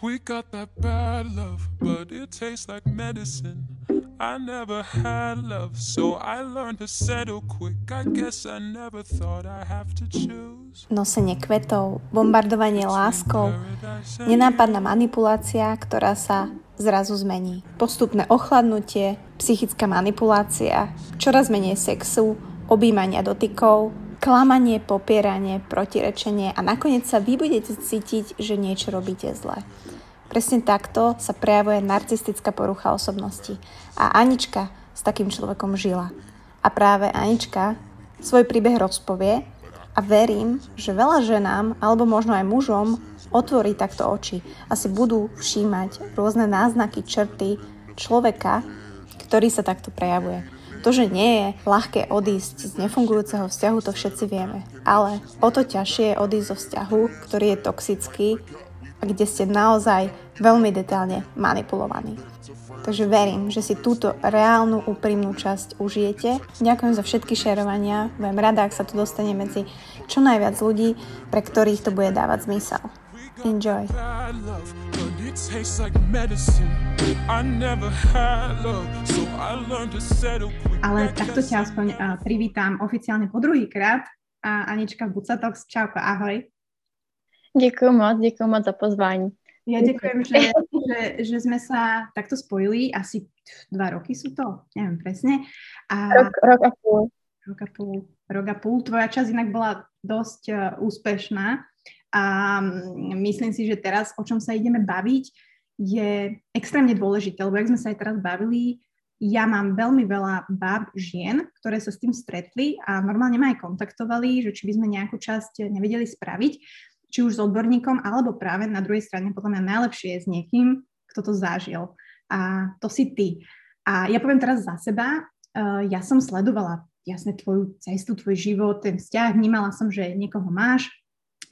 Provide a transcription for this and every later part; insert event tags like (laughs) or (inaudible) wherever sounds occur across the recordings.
We got that bad love, but it tastes like medicine. I never had love, so I learned to settle quick. I guess I never thought I have to choose. Nosenie kvetov, bombardovanie láskou, nenápadná manipulácia, ktorá sa zrazu zmení. Postupné ochladnutie, psychická manipulácia, čoraz menej sexu, objímania dotykov, klamanie, popieranie, protirečenie a nakoniec sa vy budete cítiť, že niečo robíte zle. Presne takto sa prejavuje narcistická porucha osobnosti. A Anička s takým človekom žila. A práve Anička svoj príbeh rozpovie a verím, že veľa ženám, alebo možno aj mužom, otvorí takto oči a si budú všímať rôzne náznaky, črty človeka, ktorý sa takto prejavuje. To, že nie je ľahké odísť z nefungujúceho vzťahu, to všetci vieme. Ale o to ťažšie je odísť zo vzťahu, ktorý je toxický a kde ste naozaj veľmi detailne manipulovaní. Takže verím, že si túto reálnu úprimnú časť užijete. Ďakujem za všetky šerovania. Budem rada, ak sa to dostane medzi čo najviac ľudí, pre ktorých to bude dávať zmysel. Enjoy. Ale takto ťa aspoň uh, privítam oficiálne po druhýkrát. A Anička Bucatox, čauko, ahoj. Děkuji moc, děkuji moc za pozvání. Ja ďakujem, že, že, že sme sa takto spojili, asi dva roky sú to, neviem presne. A rok, rok a pol. Rok a pol, rok a pol. Tvoja časť inak bola dosť uh, úspešná a myslím si, že teraz, o čom sa ideme baviť, je extrémne dôležité, lebo jak sme sa aj teraz bavili, ja mám veľmi veľa báb žien, ktoré sa s tým stretli a normálne ma aj kontaktovali, že či by sme nejakú časť nevedeli spraviť či už s odborníkom, alebo práve na druhej strane podľa mňa najlepšie je s niekým, kto to zažil. A to si ty. A ja poviem teraz za seba, uh, ja som sledovala jasne tvoju cestu, tvoj život, ten vzťah, vnímala som, že niekoho máš,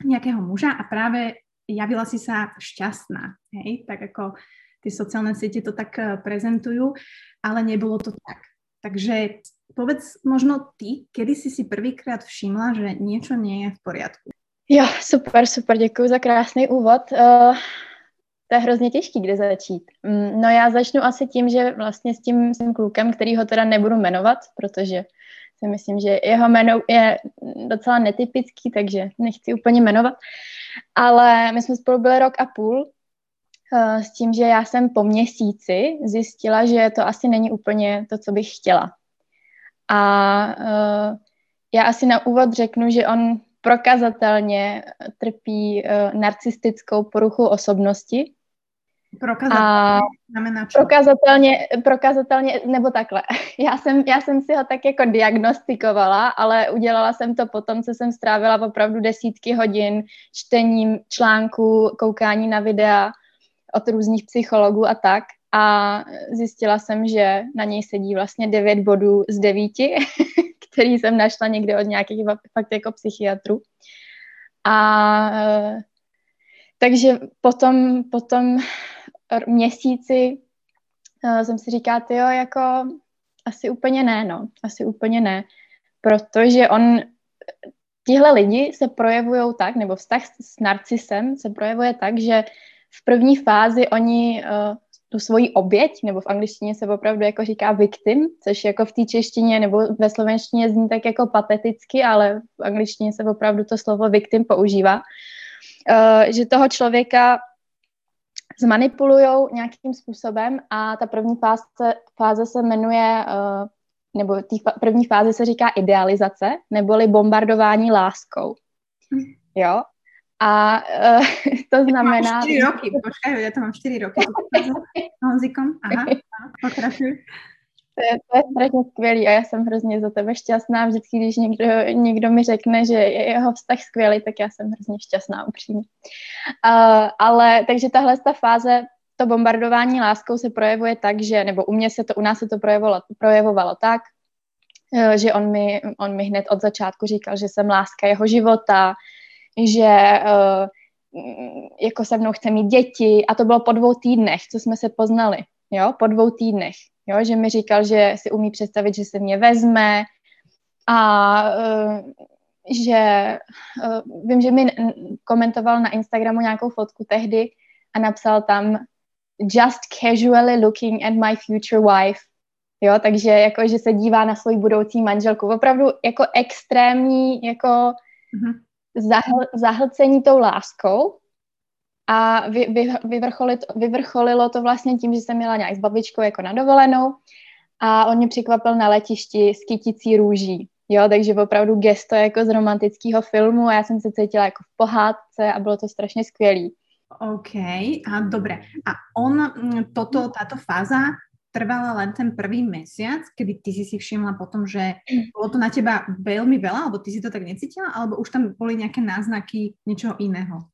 nejakého muža a práve javila si sa šťastná, hej, tak ako tie sociálne siete to tak uh, prezentujú, ale nebolo to tak. Takže povedz možno ty, kedy si si prvýkrát všimla, že niečo nie je v poriadku. Jo, super, super, děkuji za krásný úvod. Uh, to je hrozně těžký, kde začít. Um, no já začnu asi tím, že vlastně s tím, s tím klukem, který ho teda nebudu jmenovat, protože si myslím, že jeho jméno je docela netypický, takže nechci úplně jmenovat. Ale my jsme spolu byli rok a půl uh, s tím, že já jsem po měsíci zjistila, že to asi není úplně to, co bych chtěla. A uh, já asi na úvod řeknu, že on prokazatelně trpí uh, narcistickou poruchu osobnosti. Prokazatelně znamená čo? Prokazatelně, prokazatelně, nebo takhle. (laughs) Já jsem, já jsem si ho tak jako diagnostikovala, ale udělala jsem to potom, co jsem strávila opravdu desítky hodin čtením článků, koukání na videa od různých psychologů a tak. A zjistila jsem, že na něj sedí vlastně devět bodů z devíti, (laughs) který jsem našla někde od nějakých fakt jako psychiatrů. A takže potom, potom měsíci e, jsem si říkala, jo, jako asi úplně ne, no, asi úplně ne, protože on, tihle lidi se projevují tak, nebo vztah s narcisem se projevuje tak, že v první fázi oni uh, tu svoji oběť, nebo v angličtině se opravdu jako říká victim, což jako v té češtině nebo ve slovenštině zní tak jako pateticky, ale v angličtině se opravdu to slovo victim používá, uh, že toho člověka zmanipulujou nějakým způsobem a ta první fáze, fáze se jmenuje, uh, nebo té první fáze se říká idealizace, neboli bombardování láskou. Hm. Jo, a uh, (laughs) to znamená... 4 roky, počkaj, ja to mám 4 roky. (laughs) Honzikom, aha, (laughs) pokračuj. To je, to je strašně skvělý a já jsem hrozně za tebe šťastná. Vždycky, když někdo, někdo mi řekne, že je jeho vztah skvělý, tak já jsem hrozně šťastná upřímně. Uh, ale takže tahle ta fáze, to bombardování láskou se projevuje tak, že, nebo u mě se to, u nás se to projevovalo, projevovalo tak, uh, že on mi, on mi hned od začátku říkal, že jsem láska jeho života, že uh, jako se mnou chce mít děti a to bylo po dvou týdnech, co jsme se poznali, jo, po dvou týdnech, jo, že mi říkal, že si umí představit, že se mě vezme a uh, že uh, vím, že mi komentoval na Instagramu nějakou fotku tehdy a a napsal tam just casually looking at my future wife. Jo, takže jako, že se dívá na svoji budoucí manželku. Opravdu jako extrémní jako mm-hmm. zahl, zahlcení tou láskou a vy, vy, vyvrcholilo, vyvrcholilo to vlastně tím, že jsem měla nějak s babičkou jako na dovolenou a on mě překvapil na letišti s kyticí růží. Jo, takže opravdu gesto jako z romantického filmu a já jsem se cítila jako v pohádce a bylo to strašně skvělý. OK, a dobre. A on, mm, toto, táto fáza trvala len ten prvý mesiac, kedy ty si si všimla potom, že bolo to na teba veľmi veľa, alebo ty si to tak necítila, alebo už tam boli nejaké náznaky niečoho iného?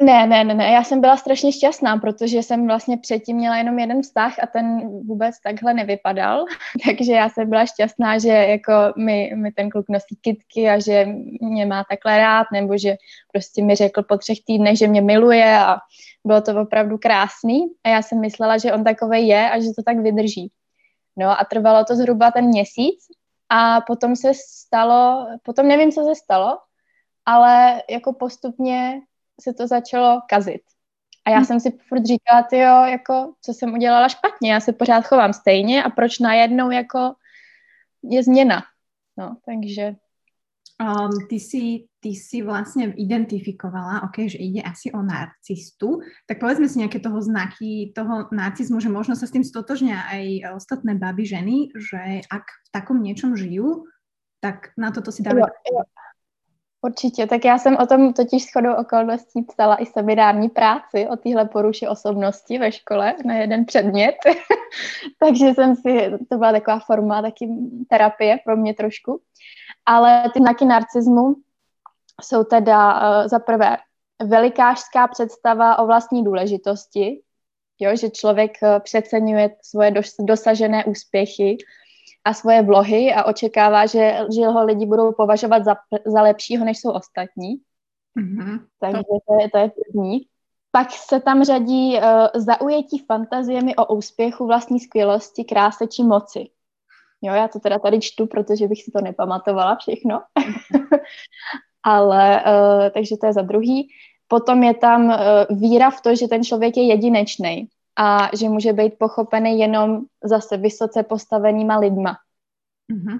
Ne, ne, ne, ne, já jsem byla strašně šťastná, protože jsem vlastně předtím měla jenom jeden vztah a ten vůbec takhle nevypadal, (laughs) takže já jsem byla šťastná, že jako mi, mi ten kluk nosí kitky a že mě má takhle rád, nebo že prostě mi řekl po třech týdnech, že mě miluje a bylo to opravdu krásný a já jsem myslela, že on takový je a že to tak vydrží. No a trvalo to zhruba ten měsíc a potom se stalo, potom nevím, co se stalo, ale jako postupně se to začalo kazit. A já hmm. jsem si furt říkala, ty jo, jako, co jsem udělala špatně, já se pořád chovám stejně a proč najednou jako je změna. No, takže... Um, ty, si, ty si vlastně identifikovala, ok, že ide asi o narcistu, tak povedzme si nějaké toho znaky toho narcizmu, že možno sa s tým stotožňa aj ostatné baby, ženy, že ak v takom niečom žijú, tak na toto si dávajú. Jo, jo. Určitě, tak já jsem o tom totiž shodou okolností psala i seminární práci o téhle poruše osobnosti ve škole na jeden předmět. (laughs) Takže jsem si, to byla taková forma taky terapie pro mě trošku. Ale ty znaky narcismu jsou teda uh, za prvé velikářská představa o vlastní důležitosti, jo, že člověk uh, přeceňuje svoje dos- dosažené úspěchy, a svoje vlohy a očekává, že, že ho lidi budou považovat za, za lepšího, než jsou ostatní. Mm-hmm. Takže to je, to je první. Pak se tam řadí uh, zaujetí fantaziemi o úspěchu, vlastní skvělosti, kráse či moci. Jo, já to teda tady čtu, protože bych si to nepamatovala všechno. (laughs) Ale, uh, takže to je za druhý. Potom je tam uh, víra v to, že ten člověk je jedinečný a že může být pochopený jenom zase vysoce postavenýma lidma. Mm-hmm.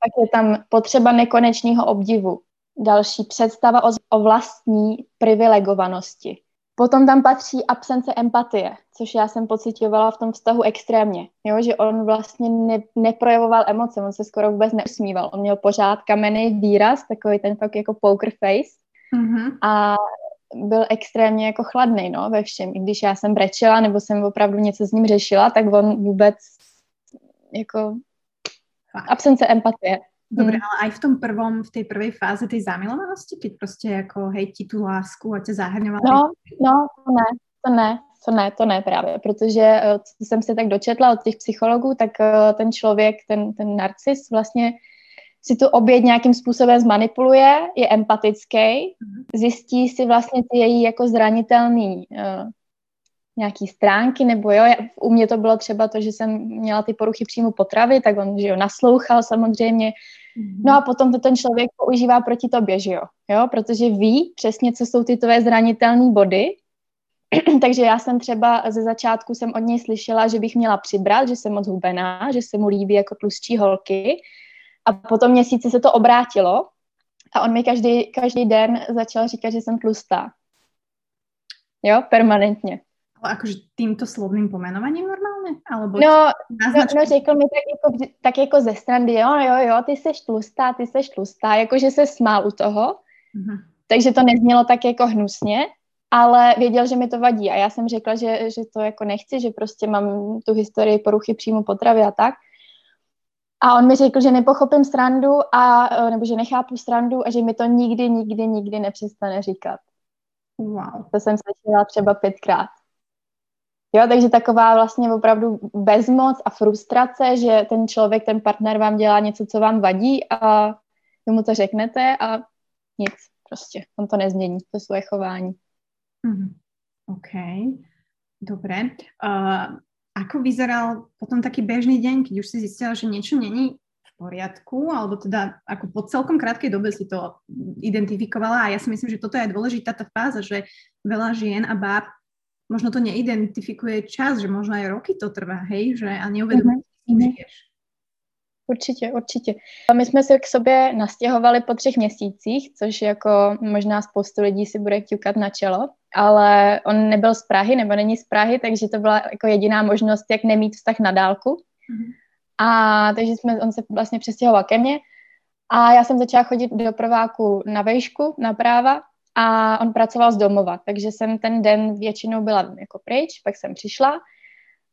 Pak je tam potřeba nekonečného obdivu. Další představa o, o vlastní privilegovanosti. Potom tam patří absence empatie, což já jsem pocitovala v tom vztahu extrémně. Jo, že on vlastně ne, neprojevoval emoce, on se skoro vůbec neusmíval. On měl pořád kamenný výraz, takový ten fakt jako poker face. Mm-hmm. A byl extrémně jako chladný, no, ve všem. I když já jsem brečela, nebo jsem opravdu něco s ním řešila, tak on vůbec jako Fakt. absence empatie. Dobre, hmm. ale aj v tom prvom, v tej prvej fáze tej zamilovanosti, keď prostě jako hej, ti tu lásku a tě zahrňovala? No, no, to ne, to ne, to ne, to ne právě, protože eh, co jsem se tak dočetla od těch psychologů, tak eh, ten člověk, ten, ten narcis vlastně si tu oběť nějakým způsobem zmanipuluje, je empatický, mhm. zjistí si vlastně ty její jako zranitelný uh, nějaký stránky, nebo jo, u mě to bylo třeba to, že jsem měla ty poruchy příjmu potravy, tak on, že jo, naslouchal samozřejmě, mhm. no a potom to ten člověk používá proti tobě, že jo, jo, protože ví přesně, co jsou ty tvoje zranitelné body, (clears throat) takže já jsem třeba ze začátku jsem od něj slyšela, že bych měla přibrat, že jsem moc hubená, že se mu líbí jako tlustší holky, a po tom měsíci se to obrátilo a on mi každý, každý den začal říkat, že jsem tlustá. Jo, permanentně. Ale akože týmto slovným pomenovaním normálně? Alebo no, no, no, řekl mi tak jako, tak jako ze strany, jo, jo, jo, ty seš tlustá, ty seš tlustá, jakože se smál u toho. Uh-huh. Takže to neznělo tak jako hnusně, ale věděl, že mi to vadí a já jsem řekla, že, že to jako nechci, že prostě mám tu historii poruchy příjmu potravy a tak. A on mi řekl, že nepochopím srandu, a, e, nebo že nechápu srandu a že mi to nikdy, nikdy, nikdy nepřestane říkat. Wow. To jsem slyšela třeba pětkrát. Jo, takže taková vlastně opravdu bezmoc a frustrace, že ten člověk, ten partner vám dělá něco, co vám vadí a vy mu to řeknete a nic, prostě, on to nezmění, to svoje chování. Mm-hmm. OK, dobre. Uh, ako vyzeral potom taký bežný deň, keď už si zistila, že niečo není v poriadku, alebo teda ako po celkom krátkej dobe si to identifikovala a ja si myslím, že toto je dôležitá tá fáza, že veľa žien a báb možno to neidentifikuje čas, že možno aj roky to trvá, hej, že a neuvědomuješ, mm-hmm. Určitě, určitě. My jsme se k sobě nastěhovali po třech měsících, což jako možná spoustu lidí si bude ťukat na čelo, ale on nebyl z Prahy, nebo není z Prahy, takže to byla jako jediná možnost, jak nemít vztah na dálku. Mm-hmm. A takže jsme, on se vlastně přestěhoval ke mně a já jsem začala chodit do prváku na vejšku, na práva a on pracoval z domova, takže jsem ten den většinou byla jako pryč, pak jsem přišla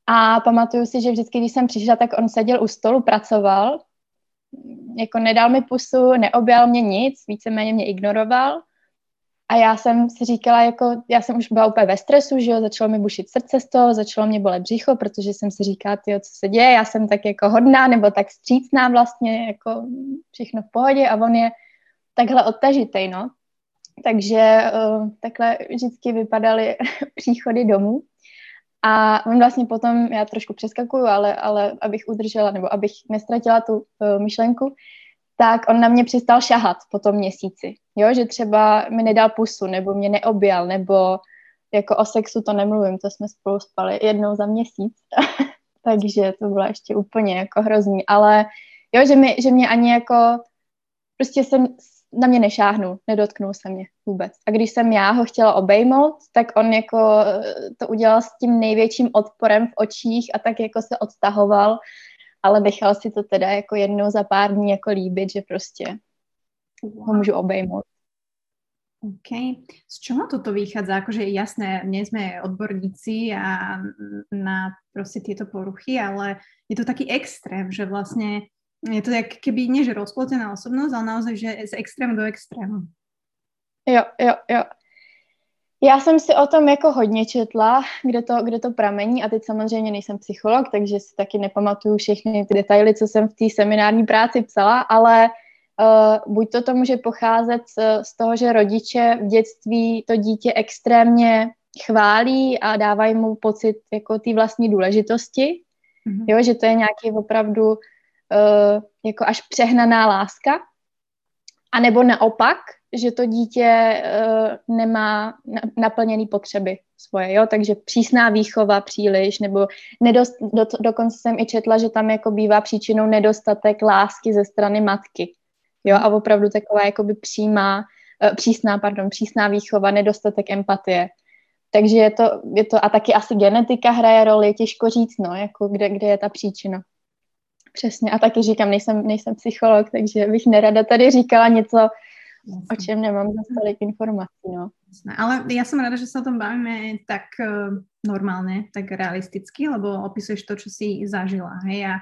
a pamatuju si, že vždycky, když jsem přišla, tak on seděl u stolu, pracoval, jako nedal mi pusu, neobjal mě nic, víceméně mě ignoroval. A já jsem si říkala, jako, já jsem už byla úplně ve stresu, že jo, začalo mi bušit srdce z toho, začalo mě bolet břicho, protože jsem si říkala, tyjo, co se děje, já jsem tak jako hodná, nebo tak střícná vlastně, jako všechno v pohodě a on je takhle odtažitej, no. Takže uh, takhle vždycky vypadaly (laughs) příchody domů. A on vlastně potom, já trošku přeskakuju, ale, ale abych udržela, nebo abych nestratila tu uh, myšlenku, tak on na mě přestal šahat po tom měsíci. Jo, že třeba mi nedal pusu, nebo mě neobjal, nebo jako o sexu to nemluvím, to jsme spolu spali jednou za měsíc. (laughs) Takže to bylo ještě úplně jako hrozný. Ale jo, že, mi, že mě ani jako prostě jsem na mě nešáhnul, nedotknul se mě vůbec. A když jsem já ho chtěla obejmout, tak on jako eh, to udělal s tím největším odporem v očích a tak jako se odtahoval, ale nechal si to teda jako jednou za pár dní jako líbit, že prostě ho můžu obejmout. OK. Z čoho toto vychádza? Akože je jasné, nie sme odborníci a na proste tieto poruchy, ale je to taký extrém, že vlastne je to jak keby, nie že rozplotená osobnosť, ale naozaj, že z extrému do extrému. Jo, jo, jo. Já jsem si o tom jako hodně četla, kde to, kde to pramení a teď samozřejmě nejsem psycholog, takže si taky nepamatuju všechny ty detaily, co jsem v té seminární práci psala, ale uh, buď to to může pocházet z, z toho, že rodiče v dětství to dítě extrémně chválí a dávají mu pocit jako té vlastní důležitosti, mm-hmm. jo, že to je nějaký opravdu uh, jako až přehnaná láska, a nebo naopak, že to dítě uh, nemá na, naplněný potřeby svoje, jo, takže přísná výchova příliš, nebo nedost, do, dokonce jsem i četla, že tam jako bývá příčinou nedostatek lásky ze strany matky, jo, a opravdu taková jakoby přímá, uh, přísná, pardon, přísná výchova, nedostatek empatie. Takže je to, je to, a taky asi genetika hraje roli, těžko říct, no, jako kde, kde je ta příčina. Přesně. A taky říkám, nejsem, nejsem psycholog, takže bych nerada tady říkala něco, o čem nemám dostatek informací. No. Ale ja som rada, že sa o tom bavíme tak uh, normálne, tak realisticky, lebo opisuješ to, čo si zažila. Hej? A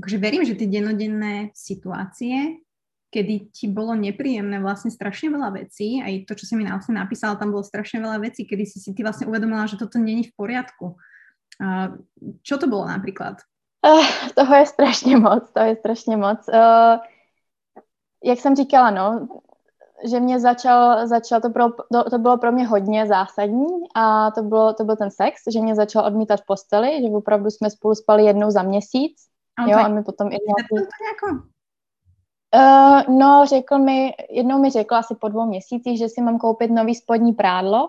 akože verím, že tie denodenné situácie, kedy ti bolo nepríjemné vlastne strašne veľa vecí, aj to, čo si mi vlastne napísala, tam bolo strašne veľa vecí, kedy si si ty vlastne uvedomila, že toto není v poriadku. Čo to bolo napríklad? Uh, toho je strašně moc, toho je strašně moc. Uh, jak jsem říkala, no, že mě začal, začal to, pro, to, to bylo pro mě hodně zásadní a to, bylo, to byl ten sex, že mě začal odmítat v posteli, že opravdu jsme spolu spali jednou za měsíc. A jo, on mi potom i nějaký... Uh, no, řekl mi, jednou mi řekl asi po dvou měsících, že si mám koupit nový spodní prádlo,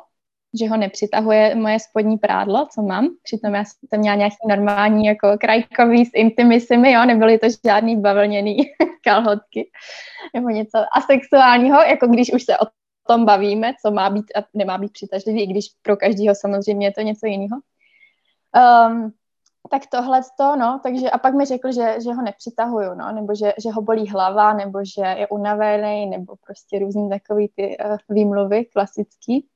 že ho nepřitahuje moje spodní prádlo, co mám. Přitom já jsem měla nějaký normální jako krajkový s intimisimi, jo, nebyly to žádný bavlněný (laughs) kalhotky nebo něco asexuálního, jako když už se o tom bavíme, co má být a nemá být přitažlivý, i když pro každého samozřejmě je to něco jiného. Um, tak tohle to, no, takže a pak mi řekl, že, že ho nepřitahuju, no, nebo že, že ho bolí hlava, nebo že je unavený, nebo prostě různý takový ty uh, výmluvy klasický.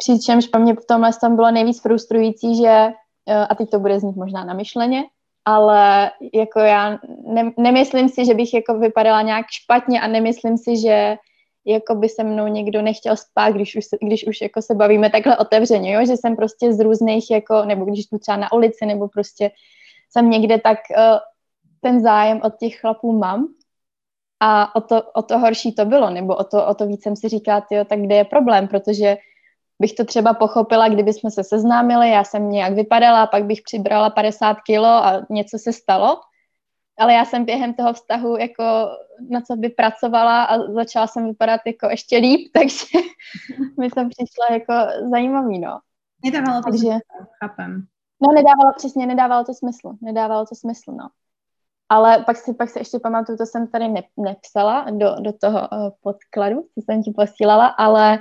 Přičemž pro mě v tomhle tam bylo nejvíc frustrující, že, eh, a teď to bude znít možná namyšleně, ale jako já ne, nemyslím si, že bych jako vypadala nějak špatně a nemyslím si, že jako by se mnou někdo nechtěl spát, když už, se, když už jako se bavíme takhle otevřeně, jo? že jsem prostě z různých, jako, nebo když jdu třeba na ulici, nebo prostě jsem někde, tak uh, ten zájem od těch chlapů mám a o to, o to horší to bylo, nebo o to, o to víc jsem si říkala, jo, tak kde je problém, protože bych to třeba pochopila, kdyby jsme se seznámili, já jsem nějak vypadala, pak bych přibrala 50 kilo a něco se stalo, ale já jsem během toho vztahu jako na co by pracovala a začala jsem vypadat jako ještě líp, (laughs) takže mi to přišlo jako zajímavý, no. Nedávalo to Takže... smysl, chápem. No nedávalo, přesně, nedávalo to smysl, nedávalo to smysl, no. Ale pak si, pak si ještě pamatuju, to jsem tady ne, nepsala do, do toho uh, podkladu, co jsem ti posílala, ale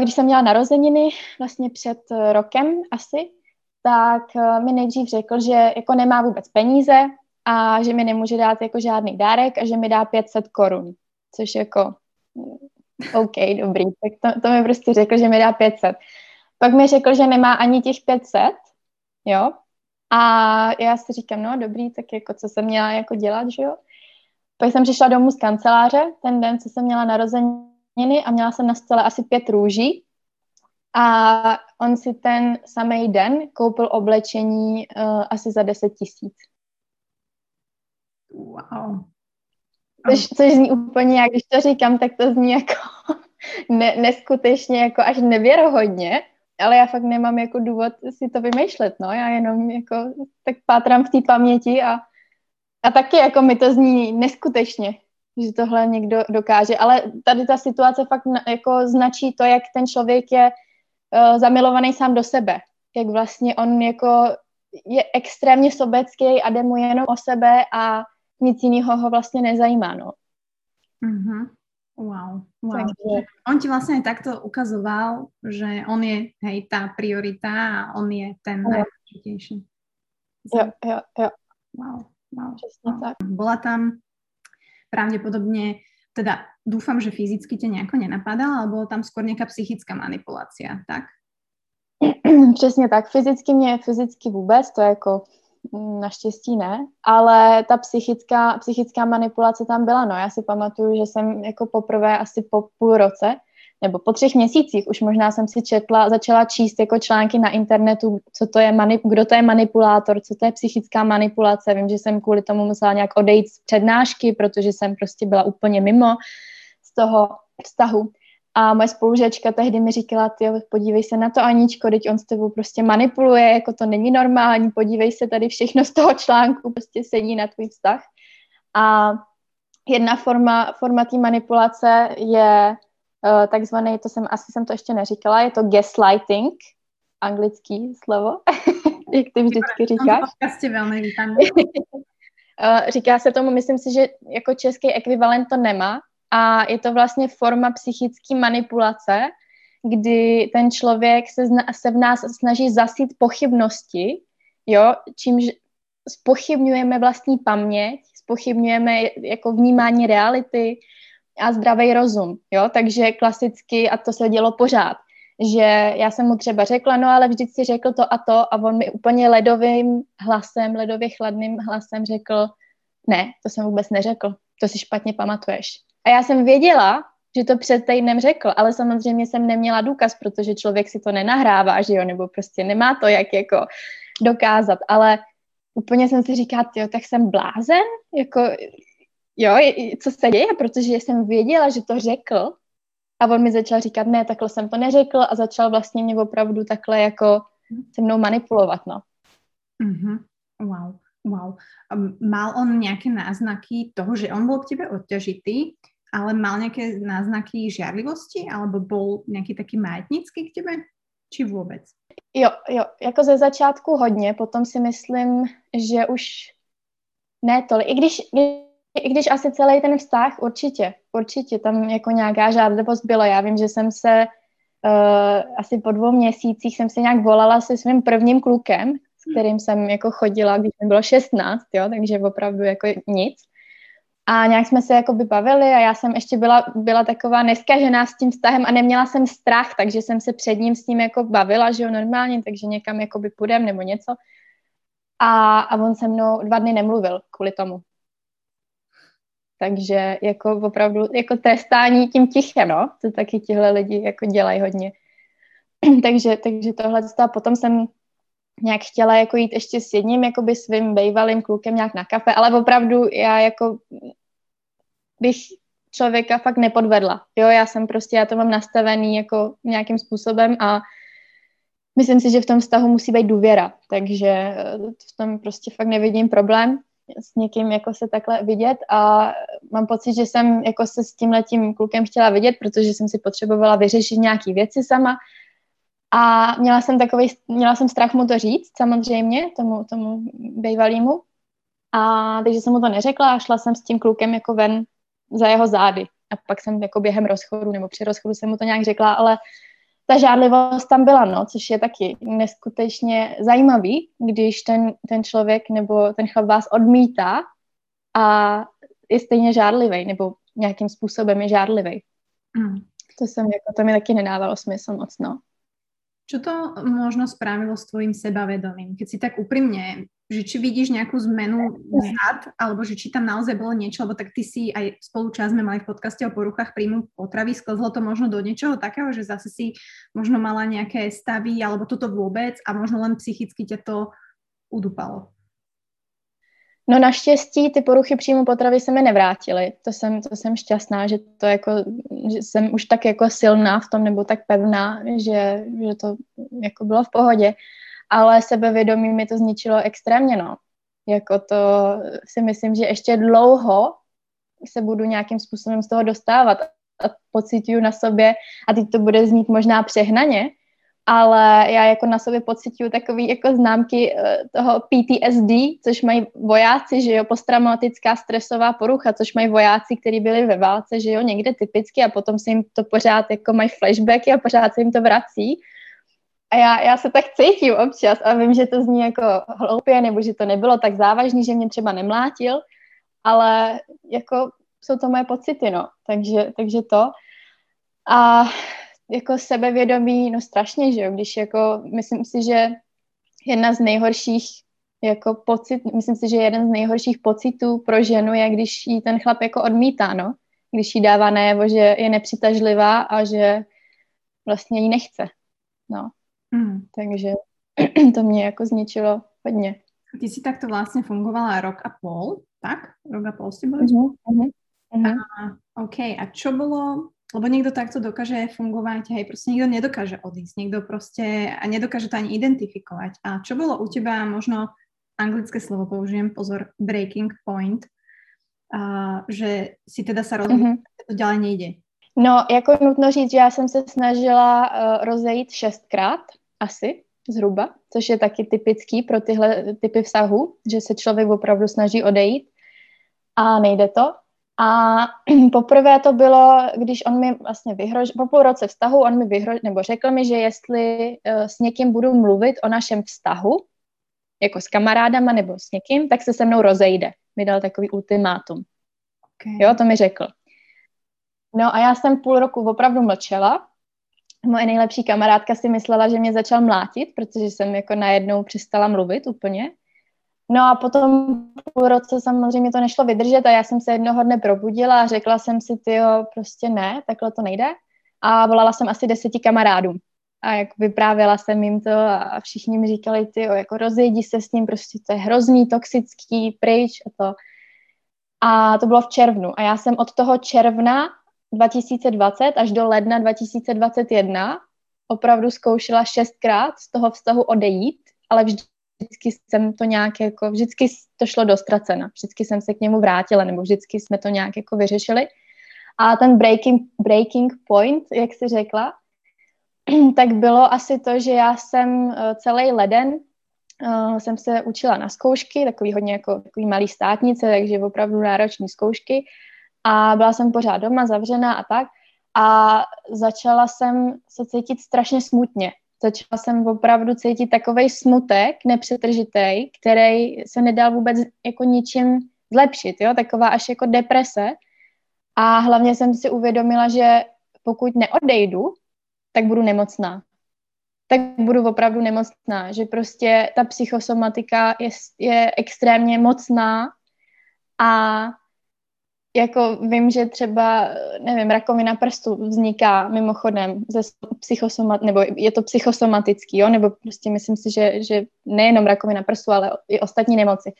když jsem měla narozeniny vlastně před uh, rokem asi, tak uh, mi nejdřív řekl, že jako nemá vůbec peníze a že mi nemůže dát jako žádný dárek a že mi dá 500 korun, což jako mm, OK, dobrý, tak to, to mi prostě řekl, že mi dá 500. Pak mi řekl, že nemá ani těch 500, jo, a já si říkám, no dobrý, tak jako co jsem měla jako dělat, že jo. Pak jsem přišla domů z kanceláře, ten den, co jsem měla narozeniny a měla jsem na stole asi pět růží. A on si ten samý den koupil oblečení uh, asi za 10 tisíc. Wow. Což, což zní úplně, jak když to říkám, tak to zní jako (laughs) ne, neskutečně jako až nevěrohodně, ale já fakt nemám jako důvod si to vymýšlet, no, já jenom jako tak pátrám v té paměti a, a taky jako mi to zní neskutečně, že tohle někdo dokáže, ale tady ta situace fakt jako značí to, jak ten člověk je uh, zamilovaný sám do sebe, jak vlastně on jako je extrémně sobecký a jde mu jenom o sebe a nic jiného ho vlastně nezajímá, no. Mm-hmm. Wow, wow. Takže... On ti vlastne aj takto ukazoval, že on je hej, tá priorita a on je ten no. najdôležitejší. Jo, jo, jo. Wow, wow. wow. tak. Bola tam pravdepodobne, teda dúfam, že fyzicky ťa nejako nenapadala, ale bola tam skôr nejaká psychická manipulácia, tak? (clears throat) Přesně tak. Fyzicky mě, fyzicky vůbec, to je jako Naštěstí ne, ale ta psychická, psychická manipulace tam byla. No, já si pamatuju, že jsem jako poprvé asi po půl roce nebo po třech měsících už možná jsem si četla, začala číst jako články na internetu, co to je, manip, kdo to je manipulátor, co to je psychická manipulace. Vím, že jsem kvůli tomu musela nějak odejít z přednášky, protože jsem prostě byla úplně mimo z toho vztahu. A moje spolužačka tehdy mi říkala, ty podívej se na to Aničko, teď on s tebou prostě manipuluje, jako to není normální, podívej se tady všechno z toho článku, prostě sedí na tvůj vztah. A jedna forma, forma té manipulace je uh, takzvaný, to jsem, asi jsem to ještě neříkala, je to gaslighting, anglický slovo, (laughs) jak ty vždycky říkáš. velmi vítám. (laughs) Říká se tomu, myslím si, že jako český ekvivalent to nemá, a je to vlastně forma psychické manipulace, kdy ten člověk se, zna, se v nás snaží zasít pochybnosti, jo, čímž spochybňujeme vlastní paměť, spochybňujeme jako vnímání reality a zdravý rozum, jo, takže klasicky, a to se dělo pořád, že já jsem mu třeba řekla, no ale vždyť si řekl to a to a on mi úplně ledovým hlasem, ledově chladným hlasem řekl, ne, to jsem vůbec neřekl, to si špatně pamatuješ. A já jsem věděla, že to před týdnem řekl, ale samozřejmě jsem neměla důkaz, protože člověk si to nenahrává, že jo, nebo prostě nemá to, jak jako dokázat, ale úplně jsem si říkala, jo, tak jsem blázen, jako, jo, co se děje, protože jsem věděla, že to řekl a on mi začal říkat, ne, takhle jsem to neřekl a začal vlastně mě opravdu takhle jako se mnou manipulovat, no. Mm-hmm. Wow, wow. Mal on nějaké náznaky toho, že on byl k tebe odťažitý, ale mal nejaké náznaky žiarlivosti, alebo bol nejaký taký majetnický k tebe? Či vůbec? Jo, jo, jako ze začátku hodně, potom si myslím, že už ne tolik. I když, i když asi celý ten vztah, určitě, určitě tam jako nějaká žádlivost byla. Já vím, že jsem se uh, asi po dvou měsících jsem se nějak volala se svým prvním klukem, s kterým jsem jako chodila, když mi bylo 16, jo, takže opravdu jako nic. A nějak jsme se jako bavili a já jsem ještě byla, byla taková neskažená s tím vztahem a neměla jsem strach, takže jsem se před ním s ním jako bavila, že jo, normálně, takže někam jako by půjdem nebo něco. A, a on se mnou dva dny nemluvil kvůli tomu. Takže jako opravdu jako trestání tím tichem, no, to taky tihle lidi jako dělají hodně. (clears throat) takže, takže tohle a potom jsem nějak chtěla jako jít ještě s jedním jakoby svým bývalým klukem nějak na kafe, ale opravdu já jako bych člověka fakt nepodvedla. Jo, já jsem prostě, já to mám nastavený jako nějakým způsobem a myslím si, že v tom vztahu musí být důvěra, takže eh, v tom prostě fakt nevidím problém s někým jako se takhle vidět a mám pocit, že jsem jako se s tím letím klukem chtěla vidět, protože jsem si potřebovala vyřešit nějaký věci sama A měla jsem takový, měla jsem strach mu to říct, samozřejmě, tomu, tomu bývalýmu. A takže jsem mu to neřekla a šla jsem s tím klukem jako ven za jeho zády. A pak jsem jako během rozchodu nebo při rozchodu jsem mu to nějak řekla, ale ta žádlivost tam byla, no, což je taky neskutečně zajímavý, když ten, ten člověk nebo ten chlap vás odmítá a je stejně žádlivý, nebo nějakým způsobem je žádlivý. Mm. To jsem jako, to mi taky nedávalo smysl moc, no. Čo to možno spravilo s tvojim sebavedomím? Keď si tak úprimne, že či vidíš nejakú zmenu vzad, alebo že či tam naozaj bolo niečo, lebo tak ty si aj spolu čas sme mali v podcaste o poruchách príjmu potravy, sklzlo to možno do niečoho takého, že zase si možno mala nejaké stavy, alebo toto vôbec a možno len psychicky ťa to udupalo. No naštěstí ty poruchy příjmu potravy se mi nevrátily. To jsem, to jsem šťastná, že to jako, že jsem už tak jako silná v tom, nebo tak pevná, že, že to jako bylo v pohodě. Ale sebevědomí mi to zničilo extrémně, no. Jako to si myslím, že ještě dlouho se budu nějakým způsobem z toho dostávat a pocituju na sobě, a teď to bude znít možná přehnaně, ale já jako na sobě pocituju takový jako známky uh, toho PTSD, což mají vojáci, že jo, posttraumatická stresová porucha, což mají vojáci, kteří byli ve válce, že jo, někde typicky a potom se jim to pořád jako mají flashbacky a pořád se jim to vrací. A já, já se tak cítím občas a vím, že to zní jako hloupě, nebo že to nebylo tak závažný, že mě třeba nemlátil, ale jako jsou to moje pocity, no, takže, takže to. A jako sebevědomí, no strašně, že jo, když jako, myslím si, že jedna z nejhorších jako pocit, myslím si, že jeden z nejhorších pocitů pro ženu je, když jí ten chlap jako odmítá, no, když jí dává najevo, že je nepřitažlivá a že vlastně jí nechce, no. Mm. Takže (clears throat) to mě jako zničilo hodně. Ty si takto vlastně fungovala rok a půl, tak? Rok a půl si byli? Uh-huh, uh-huh, uh-huh. A, OK, a čo bylo lebo niekto takto dokáže fungovať, hej, proste niekto nedokáže odísť, niekto proste a nedokáže to ani identifikovať. A čo bolo u teba, možno anglické slovo použijem, pozor, breaking point, a, že si teda sa rozhodla, mm-hmm. to ďalej nejde. No, jako nutno říct, že já jsem se snažila uh, rozejít šestkrát, asi, zhruba, což je taky typický pro tyhle typy vztahu, že se člověk opravdu snaží odejít a nejde to. A (clears throat) poprvé to bylo, když on mi vlastně vyhrožil, po půl roce vztahu on mi vyhrožil, nebo řekl mi, že jestli uh, s někým budu mluvit o našem vztahu, jako s kamarádama nebo s někým, tak se se mnou rozejde. Mi dal takový ultimátum. Okay. Jo, to mi řekl. No a já jsem půl roku opravdu mlčela. Moje nejlepší kamarádka si myslela, že mě začal mlátit, protože jsem jako najednou přestala mluvit úplně. No a potom půl roce samozřejmě to nešlo vydržet a já jsem se jednoho dne probudila a řekla jsem si, ty jo, prostě ne, takhle to nejde. A volala jsem asi deseti kamarádům. A jak vyprávěla jsem jim to a všichni mi říkali, ty jako rozjedi se s ním, prostě to je hrozný, toxický, pryč a to. A to bylo v červnu. A já jsem od toho června 2020 až do ledna 2021 opravdu zkoušela šestkrát z toho vztahu odejít, ale vždy vždycky jsem to nějak jako, vždycky to šlo do ztracena, vždycky jsem se k němu vrátila, nebo vždycky jsme to nějak jako vyřešili. A ten breaking, breaking point, jak jsi řekla, (clears throat) tak bylo asi to, že já jsem eh, celý leden uh, jsem se učila na zkoušky, takový hodně jako takový malý státnice, takže opravdu náročné zkoušky a byla jsem pořád doma zavřená a tak a začala jsem se cítit strašně smutně, začala jsem opravdu cítit takový smutek nepřetržitý, který se nedal vůbec jako ničím zlepšit, jo? taková až jako deprese. A hlavně jsem si uvědomila, že pokud neodejdu, tak budu nemocná. Tak budu opravdu nemocná, že prostě ta psychosomatika je, je extrémně mocná a jako vím, že třeba, nevím, rakovina prstu vzniká mimochodem ze psychosomat, nebo je to psychosomatický, jo, nebo prostě myslím si, že, že nejenom rakovina prstu, ale i ostatní nemoci.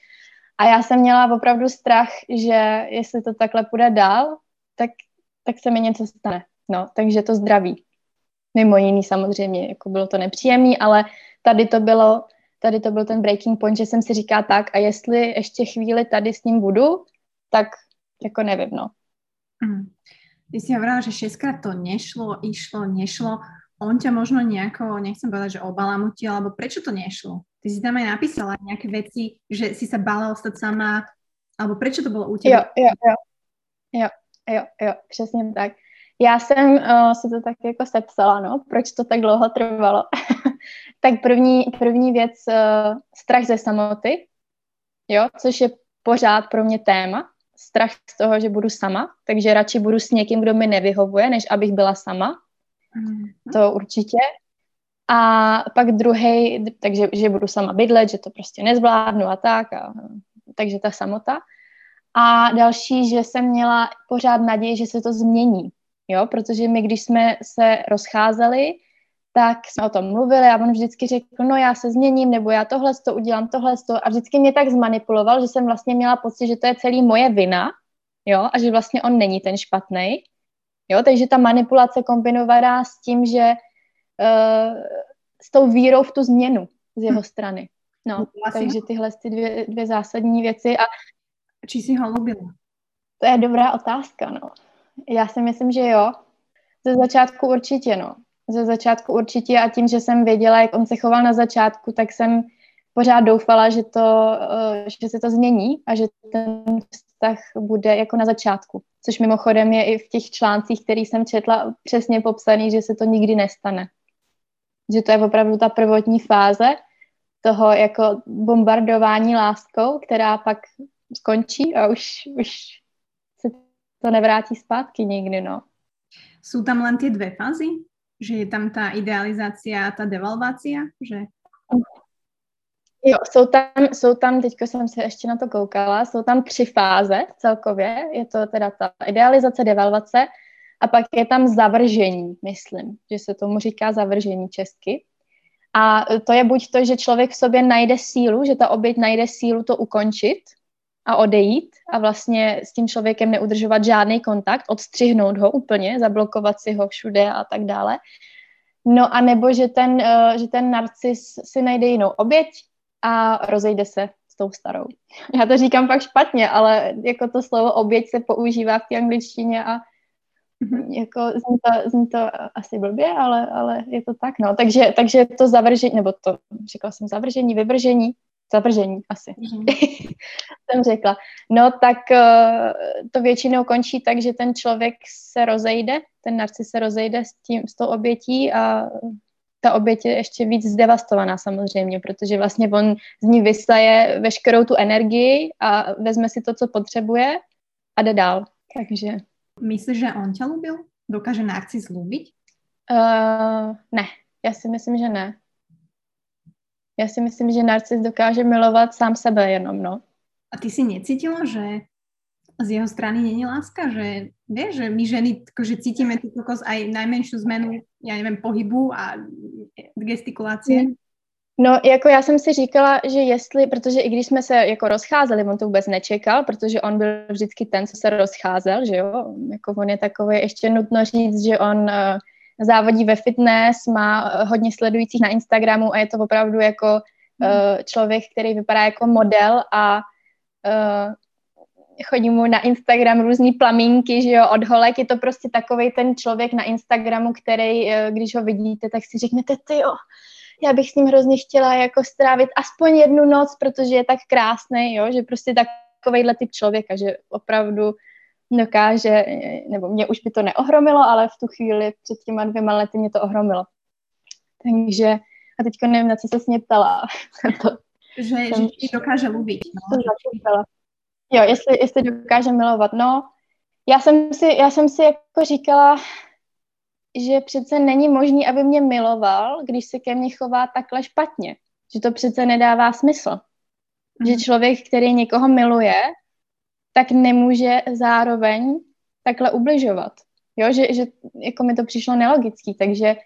A já jsem měla opravdu strach, že jestli to takhle půjde dál, tak, tak se mi něco stane. No, takže to zdraví. Mimo jiný samozřejmě, jako bylo to nepříjemný, ale tady to bylo, tady to byl ten breaking point, že jsem si říká tak a jestli ještě chvíli tady s ním budu, tak jako nevím, no. Mm. Ty si hovorila, že šestkrát to nešlo, išlo, nešlo. on ťa možno nejako, nechcem povedať, že obalamutil, alebo prečo to nešlo? Ty si tam aj napísala nejaké veci, že si sa bála ostať sama, alebo prečo to bylo u tebe? Jo, jo, jo. Jo, jo, jo, přesně tak. Já jsem uh, si to tak jako sepsala, no, proč to tak dlouho trvalo. (laughs) tak první, první věc, uh, strach ze samoty, jo, což je pořád pro mě téma. Strach z toho, že budu sama, takže radši budu s někým, kdo mi nevyhovuje, než abych byla sama. Mm. To určitě. A pak druhý, takže že budu sama bydlet, že to prostě nezvládnu a tak. A, takže ta samota. A další, že jsem měla pořád naději, že se to změní. Jo, protože my, když jsme se rozcházeli, tak jsme o tom mluvili a on vždycky řekl, no já se změním, nebo já tohle to udělám, tohle to. A vždycky mě tak zmanipuloval, že jsem vlastně měla pocit, že to je celý moje vina, jo, a že vlastně on není ten špatný. Jo, takže ta manipulace kombinovaná s tím, že uh, s tou vírou v tu změnu z jeho hm. strany. No, no takže tyhle ty dvě, dvě zásadní věci. A či si ho lubila? To je dobrá otázka, no. Já si myslím, že jo. Ze začátku určitě, no. Ze začátku určitě a tím, že jsem věděla, jak on se choval na začátku, tak jsem pořád doufala, že, to, eh, že se to změní a že ten vztah bude jako na začátku. Což mimochodem je i v těch článcích, který jsem četla, přesně popsaný, že se to nikdy nestane. Že to je opravdu ta prvotní fáze toho jako bombardování láskou, která pak skončí a už, už se to nevrátí zpátky nikdy, no. Jsou tam len ty dvě fázy? Že je tam ta idealizace a ta devalvácia? Že... Jo, jsou tam, jsou tam, teďko jsem se ještě na to koukala, jsou tam tři fáze celkově. Je to teda ta idealizace, devalvace a pak je tam zavržení, myslím, že se tomu říká zavržení česky. A to je buď to, že člověk v sobě najde sílu, že ta oběť najde sílu to ukončit, a odejít a vlastně s tím člověkem neudržovat žádný kontakt, odstřihnout ho úplně, zablokovat si ho všude a tak dále. No a nebo, že ten, uh, že ten narcis si najde jinou oběť a rozejde se s tou starou. (laughs) Já to říkám pak špatně, ale jako to slovo oběť se používá v té angličtině a mm-hmm. jako zní to, zní to asi blbě, ale, ale je to tak, no. Takže, takže to zavržení, nebo to, říkala jsem zavržení, vyvržení, zavržení asi, mm. (laughs) jsem řekla. No tak uh, to většinou končí tak, že ten člověk se rozejde, ten narcis se rozejde s, tím, s tou obětí a ta oběť je ještě víc zdevastovaná samozřejmě, protože vlastně on z ní vysaje veškerou tu energii a vezme si to, co potřebuje a jde dál. Takže... Myslíš, že on tě lubil? Dokáže narcis lubit? Uh, ne, já si myslím, že ne. Já si myslím, že narcis dokáže milovat sám sebe jenom, no. A ty si necítila, že z jeho strany není láska, že vieš, že my ženy že cítíme tu kokos aj najmenšiu zmenu, já nevím, pohybu a gestikulácie. Mm. No, jako já jsem si říkala, že jestli, protože i když jsme se jako rozcházeli, on to vůbec nečekal, protože on byl vždycky ten, co se rozcházel, že jo, jako on je takový, ještě nutno říct, že on uh, závodí ve fitness, má eh, hodně sledujících na Instagramu a je to opravdu jako uh, člověk, který vypadá jako model a uh, chodí mu na Instagram různý plamínky, že jo, od holek, je to prostě takový ten člověk na Instagramu, který, když ho vidíte, tak si řeknete, ty jo, já bych s ním hrozně chtěla jako strávit aspoň jednu noc, protože je tak krásný, jo, že prostě takovejhle typ člověka, že opravdu dokáže, nebo mě už by to neohromilo, ale v tu chvíli před těma dvěma lety mě to ohromilo. Takže, a teďko nevím, na co se mě ptala. (laughs) to, že, jsem, že dokáže lubit. No. Jo, jestli, jestli dokáže milovat. No, já jsem si, já jsem si jako říkala, že přece není možný, aby mě miloval, když se ke mně chová takhle špatně. Že to přece nedává smysl. Mm. Že mhm. člověk, který někoho miluje, tak nemůže zároveň takhle ubližovat. Jo, že, že jako mi to přišlo nelogický, takže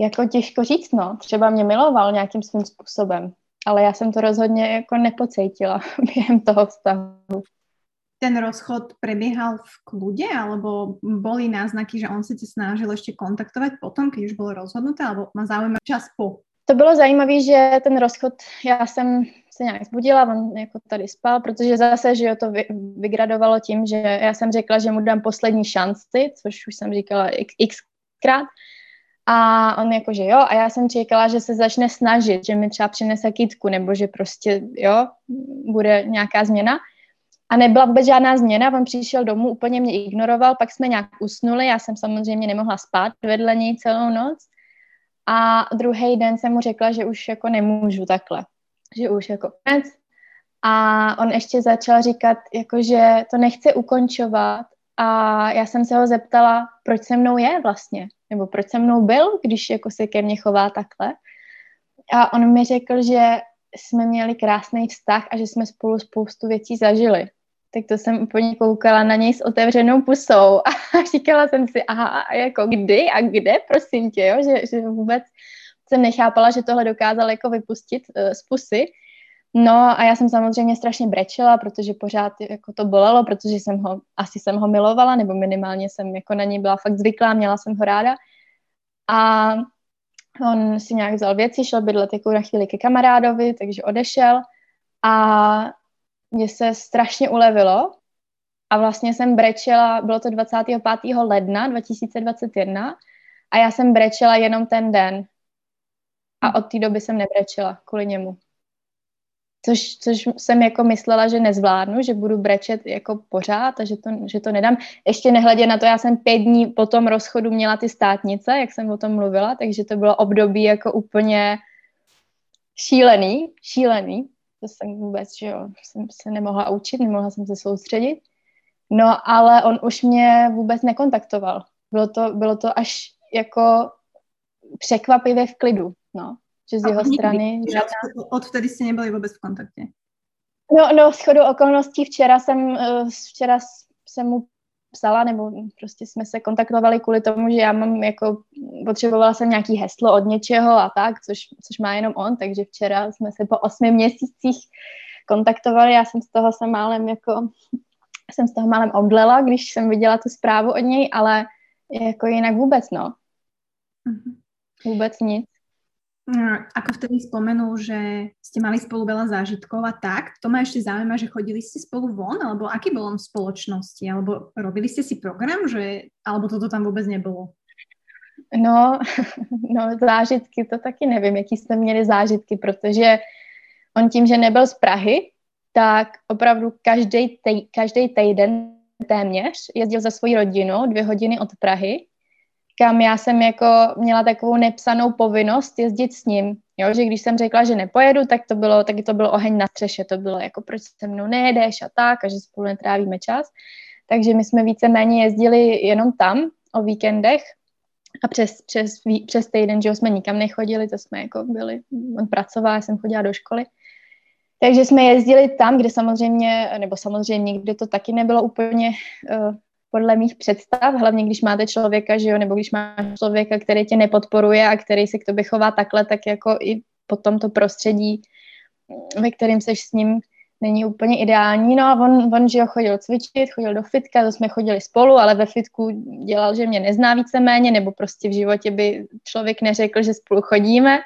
jako těžko říct, no. Třeba mě miloval nějakým svým způsobem, ale já jsem to rozhodně jako nepocítila (laughs) během toho vztahu. Ten rozchod prebíhal v klude, alebo boli náznaky, že on se tě snažil ještě kontaktovat potom, když už bylo rozhodnuté, alebo má záujem čas po? To bylo zajímavé, že ten rozchod, já jsem se nějak zbudila, on jako tady spal, protože zase, že jo, to vy, vygradovalo tím, že já jsem řekla, že mu dám poslední šanci, což už jsem říkala x, xkrát, A on jako, že jo, a já jsem čekala, že se začne snažit, že mi třeba přinese kitku, nebo že prostě, jo, bude nějaká změna. A nebyla vůbec žádná změna, on přišel domů, úplně mě ignoroval, pak jsme nějak usnuli, já jsem samozřejmě nemohla spát vedle něj celou noc. A druhý den jsem mu řekla, že už jako nemůžu takhle, že už jako konec. A on ještě začal říkat, jako, že to nechce ukončovat. A já jsem se ho zeptala, proč se mnou je vlastně, nebo proč se mnou byl, když jako se ke mně chová takhle. A on mi řekl, že jsme měli krásný vztah a že jsme spolu spoustu věcí zažili. Tak to jsem úplně koukala na něj s otevřenou pusou (laughs) a říkala jsem si, aha, jako kdy a kde, prosím tě, jo? Že, že vůbec jsem nechápala, že tohle dokázal jako vypustit uh, z pusy. No a já jsem samozřejmě strašně brečela, protože pořád jako to bolelo, protože jsem ho, asi jsem ho milovala, nebo minimálně jsem jako na něj byla fakt zvyklá, měla jsem ho ráda. A on si nějak vzal věci, šel bydlet jako na chvíli ke kamarádovi, takže odešel a mně se strašně ulevilo a vlastně jsem brečela, bylo to 25. ledna 2021 a já jsem brečela jenom ten den a od té doby jsem nebrečela kvůli němu což, což jsem jako myslela, že nezvládnu, že budu brečet jako pořád a že to, že to nedám. Ještě nehledě na to, já jsem pět dní po tom rozchodu měla ty státnice, jak jsem o tom mluvila, takže to bylo období jako úplně šílený, šílený. To jsem vůbec, že jo, jsem se nemohla učit, nemohla jsem se soustředit. No, ale on už mě vůbec nekontaktoval. Bylo to, bylo to až jako překvapivě v klidu, no že z jeho nikdy, strany... Žádná... Odvtedy jste nebyli vůbec v kontaktě? No, no, shodou okolností včera jsem, eh, včera jsem mu psala, nebo prostě jsme se kontaktovali kvůli tomu, že já mám jako, potřebovala jsem nějaký heslo od něčeho a tak, což, což má jenom on, takže včera jsme se po osmi měsících kontaktovali, já jsem z toho se málem jako, (laughs) jsem z toho málem omdlela, když jsem viděla tu zprávu od něj, ale jako jinak vůbec, no. Mm-hmm. Vůbec nic. Ako vtedy spomenul, že ste mali spolu veľa zážitkov a tak, to ma ešte zaujíma, že chodili ste spolu von, alebo aký bol on v spoločnosti, alebo robili ste si program, že, alebo toto tam vůbec nebylo? No, (laughs) no zážitky, to taky nevím, jaký jsme měli zážitky, protože on tím, že nebyl z Prahy, tak opravdu každý, tej, každý týden téměř jezdil za svojí rodinou dvě hodiny od Prahy kam já jsem jako měla takovou nepsanou povinnost jezdit s ním. Jo, že když jsem řekla, že nepojedu, tak to bylo, taky to bylo oheň na střeše, to bylo jako proč se mnou nejedeš a tak, a že spolu netrávíme čas. Takže my jsme víceméně jezdili jenom tam o víkendech a přes, přes, přes týden, že jsme nikam nechodili, to jsme jako byli, on pracoval, já jsem chodila do školy. Takže jsme jezdili tam, kde samozřejmě, nebo samozřejmě, kde to taky nebylo úplně uh, podle mých představ, hlavně když máte člověka, že jo, nebo když máš člověka, který tě nepodporuje a který se k tobě chová takhle, tak jako i po tomto prostředí, ve kterém seš s ním, není úplně ideální. No a on, on že jo, chodil cvičit, chodil do fitka, to jsme chodili spolu, ale ve fitku dělal, že mě nezná víceméně, nebo prostě v životě by člověk neřekl, že spolu chodíme.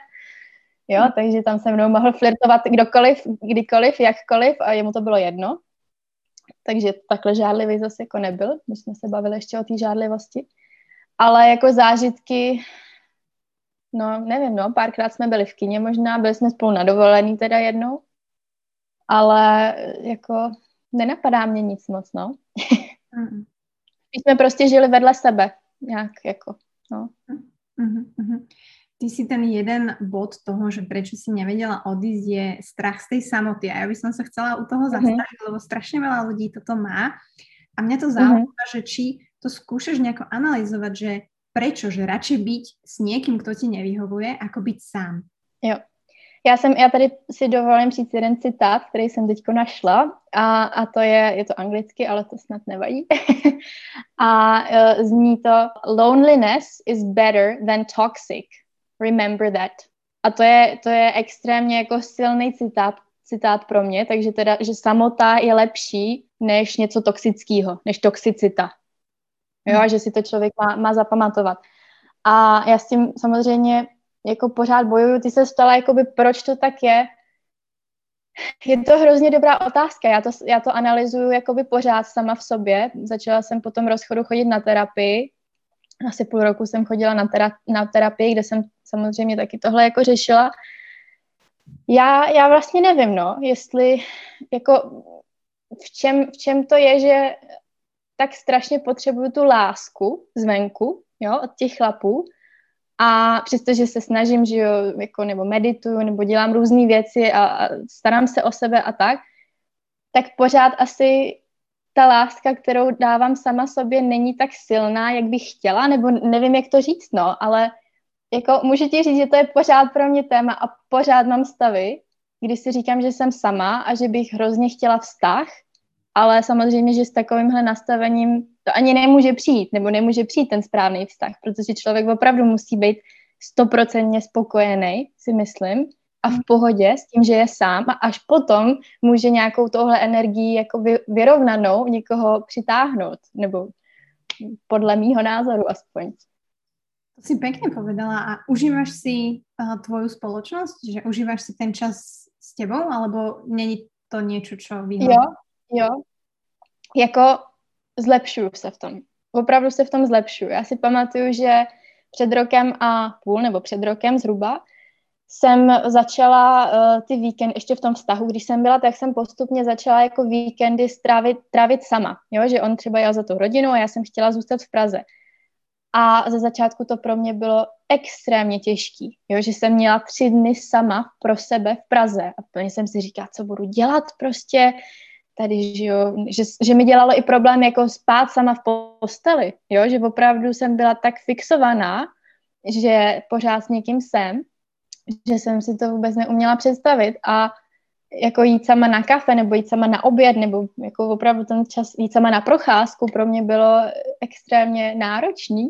Jo, takže tam se mnou mohl flirtovat kdokoliv, kdykoliv, jakkoliv a jemu to bylo jedno takže takhle žádlivý zase jako nebyl, my jsme se bavili ještě o té žádlivosti. Ale jako zážitky, no nevím, no, párkrát jsme byli v kině možná, byli jsme spolu na dovolený teda jednou, ale jako nenapadá mě nic moc, no. Mm. jsme prostě žili vedle sebe, nějak jako, no. Mm-hmm ty si ten jeden bod toho, že prečo si nevedela odísť, je strach z tej samoty. A ja by som sa chcela u toho mm-hmm. zastaviť, lebo strašne veľa ľudí toto má. A mňa to zaujíma, mm-hmm. že či to skúšaš nejako analyzovať, že prečo, že radšej byť s niekým, kto ti nevyhovuje, ako byť sám. Jo. Já, jsem, já tady si dovolím říct jeden citát, který jsem teďko našla a, a to je, je to anglicky, ale to snad nevadí. (laughs) a uh, zní to Loneliness is better than toxic remember that. A to je, to je extrémně jako silný citát, citát pro mě, takže teda, že samota je lepší než něco toxického, než toxicita. Jo, hmm. že si to člověk má, má zapamatovat. A já s tím samozřejmě jako pořád bojuju. Ty se stala, jakoby, proč to tak je. Je to hrozně dobrá otázka. Já to, já to analyzuju jakoby pořád sama v sobě. Začala jsem po tom rozchodu chodit na terapii asi půl roku jsem chodila na, tera- na terapii, kde jsem samozřejmě taky tohle jako řešila. Já, já vlastně nevím, no, jestli jako v čem, v čem to je, že tak strašně potřebuju tu lásku zvenku, jo, od těch chlapů. A přestože se snažím, že jo, jako, nebo medituju, nebo dělám různé věci a, a starám se o sebe a tak, tak pořád asi ta láska, kterou dávám sama sobě, není tak silná, jak bych chtěla, nebo nevím, jak to říct, no, ale jako můžu ti říct, že to je pořád pro mě téma a pořád mám stavy, kdy si říkám, že jsem sama a že bych hrozně chtěla vztah, ale samozřejmě, že s takovýmhle nastavením to ani nemůže přijít, nebo nemůže přijít ten správný vztah, protože člověk opravdu musí být stoprocentně spokojený, si myslím, a v pohodě s tím, že je sám a až potom může nějakou tohle energii jako vy, vyrovnanou někoho přitáhnout, nebo podle mýho názoru aspoň. To si pekne povedala. A užíváš si uh, tvoju spoločnosť? Že užíváš si ten čas s tebou? Alebo není to něco, čo vyhodí? Jo, jo. Jako zlepšuju se v tom. Opravdu se v tom zlepšuju. Já si pamatuju, že před rokem a půl, nebo před rokem zhruba, jsem začala uh, ty víkendy, ještě v tom vztahu, když jsem byla, tak jsem postupně začala jako víkendy strávit, trávit sama, jo? že on třeba jel za tou rodinou a já jsem chtěla zůstat v Praze. A ze začátku to pro mě bylo extrémně těžký, jo? že jsem měla tři dny sama pro sebe v Praze a plně jsem si říkala, co budu dělat prostě tady, že, jo? Že, že mi dělalo i problém jako spát sama v posteli, jo? že opravdu jsem byla tak fixovaná, že pořád s někým jsem že jsem si to vůbec neuměla představit a jako jít sama na kafe nebo jít sama na oběd nebo jako opravdu ten čas jít sama na procházku pro mě bylo extrémně náročný.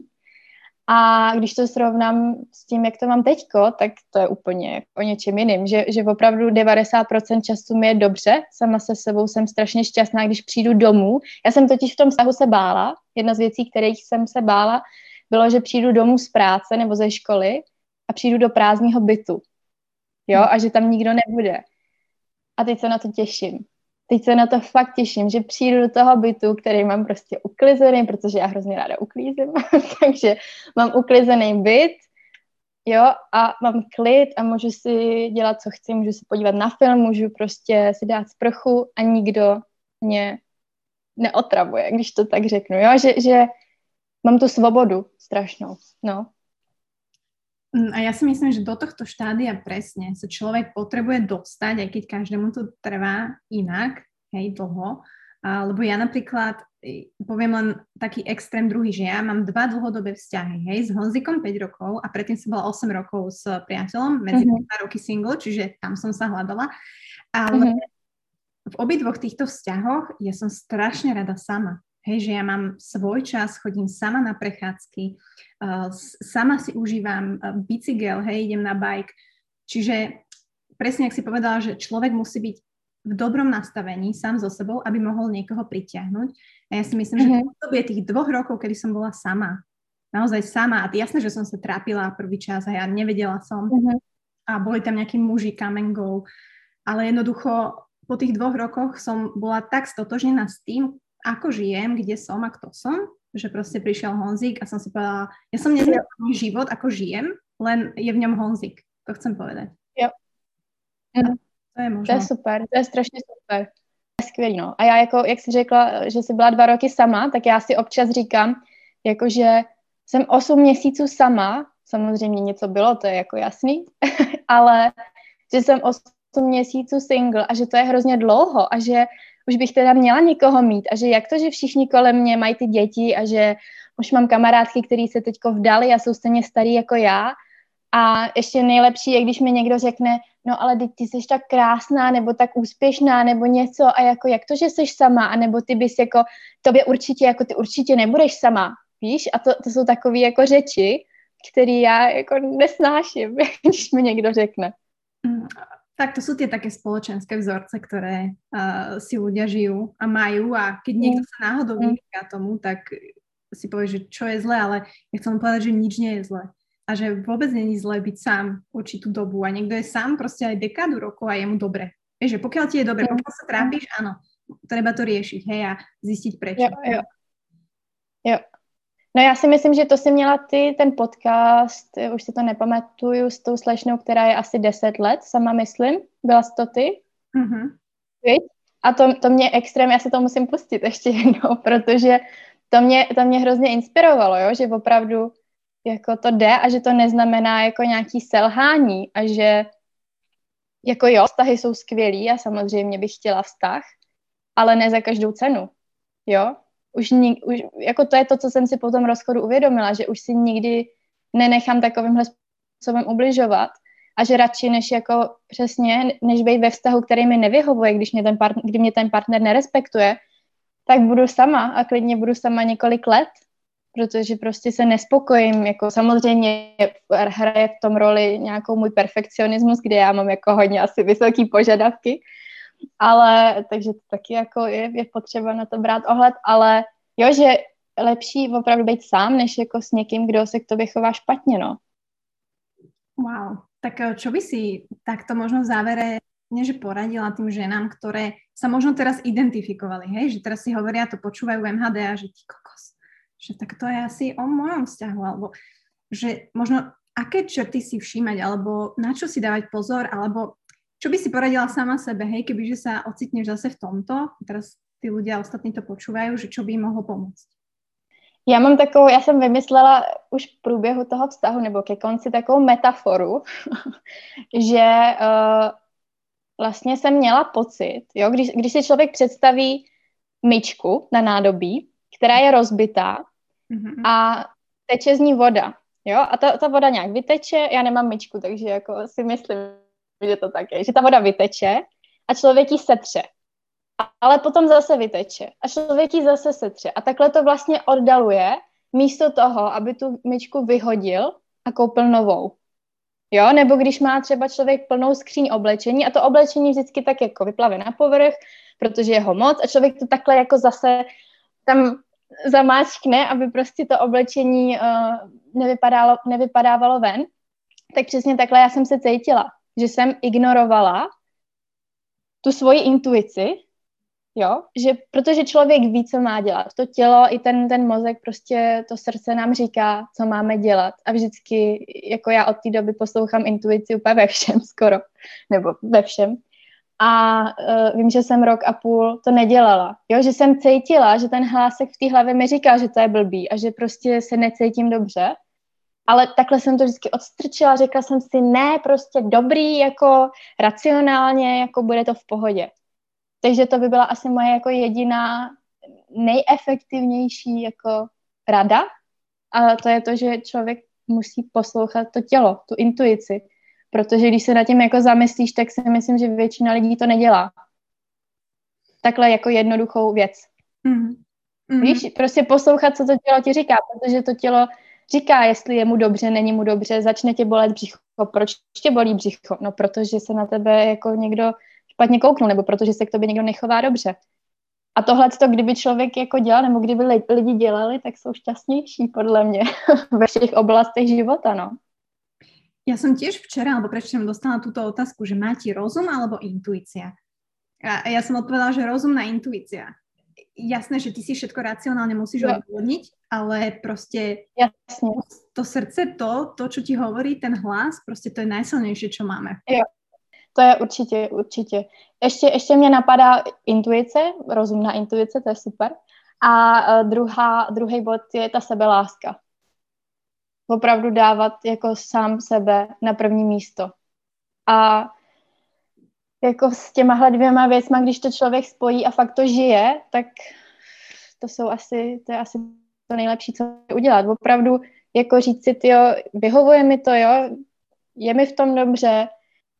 A když to srovnám s tím, jak to mám teďko, tak to je úplně o něčem jiným, že, že opravdu 90% času mi je dobře, sama se sebou jsem strašně šťastná, když přijdu domů. Já jsem totiž v tom vztahu se bála, jedna z věcí, kterých jsem se bála, bylo, že přijdu domů z práce nebo ze školy a přijdu do prázdného bytu. Jo, a že tam nikdo nebude. A teď se na to těším. Teď se na to fakt těším, že přijdu do toho bytu, který mám prostě uklizený, protože já hrozně ráda uklízím. (laughs) Takže mám uklizený byt, jo, a mám klid a můžu si dělat, co chci, můžu se podívat na film, můžu prostě si dát sprchu a nikdo mě neotravuje, když to tak řeknu, jo, že, že mám tu svobodu strašnou, no. Mm, a ja si myslím, že do tohto štádia presne sa človek potrebuje dostať, aj keď každému to trvá inak, hej, dlho. A, lebo ja napríklad, poviem len taký extrém druhý, že ja mám dva dlhodobé vzťahy, hej, s Honzikom 5 rokov a predtým som bola 8 rokov s priateľom, medzi mm-hmm. 2 roky single, čiže tam som sa hľadala. Ale mm-hmm. v obidvoch týchto vzťahoch ja som strašne rada sama. Hej, že ja mám svoj čas, chodím sama na prechádzky, sama si užívam bicykel, hej, idem na bike. Čiže presne, ak si povedala, že človek musí byť v dobrom nastavení sám so sebou, aby mohol niekoho pritiahnuť. A ja si myslím, mm-hmm. že mhm. to je tých dvoch rokov, kedy som bola sama, naozaj sama, a jasné, že som sa trápila prvý čas a ja nevedela som, mm-hmm. a boli tam nejakí muži, come go, ale jednoducho po tých dvoch rokoch som bola tak stotožnená s tým, ako žijem, kde som a kto som, že proste prišiel Honzik a som si povedala, ja som nezmenila môj život, ako žijem, len je v ňom Honzik. To chcem povedať. Jo. Mm. To je možno. To je super, to je strašně super. To je skvělý, no. A já jako, jak jsi řekla, že jsi byla dva roky sama, tak já si občas říkám, jakože jsem osm měsíců sama, samozřejmě něco bylo, to je jako jasný, (laughs) ale že jsem osm měsíců single a že to je hrozně dlouho a že už bych teda měla někoho mít a že jak to, že všichni kolem mě mají ty děti a že už mám kamarádky, které se teďko vdali a jsou stejně starý jako já a ještě nejlepší je, když mi někdo řekne, no ale ty, ty jsi tak krásná, nebo tak úspěšná, nebo něco a jako jak to, že jsi sama, a nebo ty bys jako, tobě určitě, jako ty určitě nebudeš sama, víš? A to, to jsou takové jako řeči, které já jako nesnáším, (laughs) když mi někdo řekne. Tak to sú tie také spoločenské vzorce, ktoré uh, si ľudia žijú a majú a keď niekto mm. sa náhodou mm. vyhýka tomu, tak si povie, že čo je zlé, ale ja chcem povedať, že nič nie je zlé. A že vôbec není zlé byť sám určitú dobu a niekto je sám proste aj dekádu rokov a je mu dobre. Vieš, že pokiaľ ti je dobre, mm. pokiaľ sa trápiš, áno, treba to riešiť, hej, a zistiť prečo. Jo, jo. jo. No já si myslím, že to si měla ty, ten podcast, už si to nepamatuju, s tou slečnou, která je asi 10 let, sama myslím. Byla jsi to ty? Mm-hmm. A to, to mě extrém, já si to musím pustit ještě jednou, (laughs) protože to mě, to mě hrozně inspirovalo, jo? že opravdu jako to jde a že to neznamená jako nějaký selhání a že jako jo, vztahy jsou skvělý a samozřejmě bych chtěla vztah, ale ne za každou cenu, jo. Už, nik, už jako to je to, co jsem si po tom rozchodu uvědomila, že už si nikdy nenechám takovýmhle způsobem ubližovat a že radši než jako přesně, než být ve vztahu, který mi nevyhovuje, když mě ten, part, kdy mě ten partner nerespektuje, tak budu sama a klidně budu sama několik let, protože prostě se nespokojím, jako samozřejmě hraje v tom roli nějakou můj perfekcionismus, kde já mám jako hodně asi vysoký požadavky, ale takže to taky jako je, je potřeba na to brát ohled, ale jo, že lepší opravdu být sám, než jako s někým, kdo se k tobě chová špatně, no. Wow, tak eh, čo by si takto možno v závere že poradila tým ženám, ktoré sa možno teraz identifikovali, hej, že teraz si hovoria, to počúvajú MHD a že ti kokos, že tak to je asi o mojom vzťahu, alebo že možno aké črty si všímať, alebo na čo si dávať pozor, alebo čo by si poradila sama sebe, hej, kebyže sa ocitneš zase v tomto, teraz tí ľudia ostatní to počúvajú, že čo by im mohlo pomôcť? Já mám takovou, já jsem vymyslela už v průběhu toho vztahu nebo ke konci takovou metaforu, (laughs) že uh, vlastně jsem měla pocit, jo, když, když si člověk představí myčku na nádobí, která je rozbitá mm-hmm. a teče z ní voda, jo, a ta, ta voda nějak vyteče, já nemám myčku, takže jako si myslím, že to tak je, že ta voda vyteče a člověk ji setře, ale potom zase vyteče a člověk ji zase setře. A takhle to vlastně oddaluje místo toho, aby tu myčku vyhodil a koupil novou. Jo, nebo když má třeba člověk plnou skříň oblečení a to oblečení vždycky tak jako vyplave na povrch, protože je ho moc a člověk to takhle jako zase tam zamáčkne, aby prostě to oblečení uh, nevypadalo, nevypadávalo ven, tak přesně takhle já jsem se cítila, že jsem ignorovala tu svoji intuici Jo, že protože člověk ví, co má dělat. To tělo i ten, ten mozek, prostě to srdce nám říká, co máme dělat. A vždycky, jako já od té doby poslouchám intuici úplně ve všem (laughs) skoro, nebo ve všem. A uh, vím, že jsem rok a půl to nedělala. Jo, že jsem cítila, že ten hlásek v té hlavě mi říká, že to je blbý a že prostě se necítím dobře. Ale takhle jsem to vždycky odstrčila, řekla jsem si, ne, prostě dobrý, jako racionálně, jako bude to v pohodě. Takže to by byla asi moje jako jediná nejefektivnější jako rada. A to je to, že člověk musí poslouchat to tělo, tu intuici. Protože když se nad tím jako zamyslíš, tak si myslím, že většina lidí to nedělá. Takhle jako jednoduchou věc. Mm-hmm. Víš, prostě poslouchat, co to tělo ti říká, protože to tělo říká, jestli je mu dobře, není mu dobře, začne tě bolet břicho. Proč tě bolí břicho? No, protože se na tebe jako někdo špatně kouknul, nebo protože se k tobě někdo nechová dobře. A tohle, to, kdyby člověk jako dělal, nebo kdyby lidi dělali, tak jsou šťastnější, podle mě, (laughs) ve všech oblastech života, no. Ja som tiež včera, alebo prečo dostala túto otázku, že má ti rozum alebo intuícia? A ja som odpovedala, že rozumná intuícia. Jasné, že ty si všetko racionálne musíš no. odvodniť, ale proste Jasne. to srdce, to, to, čo ti hovorí ten hlas, proste to je najsilnejšie, čo máme. Jo. To je určitě, určitě. Ještě, ještě mě napadá intuice, rozumná intuice, to je super. A uh, druhá, druhý bod je ta sebeláska. Opravdu dávat jako sám sebe na první místo. A jako s těma dvěma věcma, když to člověk spojí a fakt to žije, tak to jsou asi, to je asi to nejlepší, co udělat. Opravdu jako říct si, jo, vyhovuje mi to, jo, je mi v tom dobře,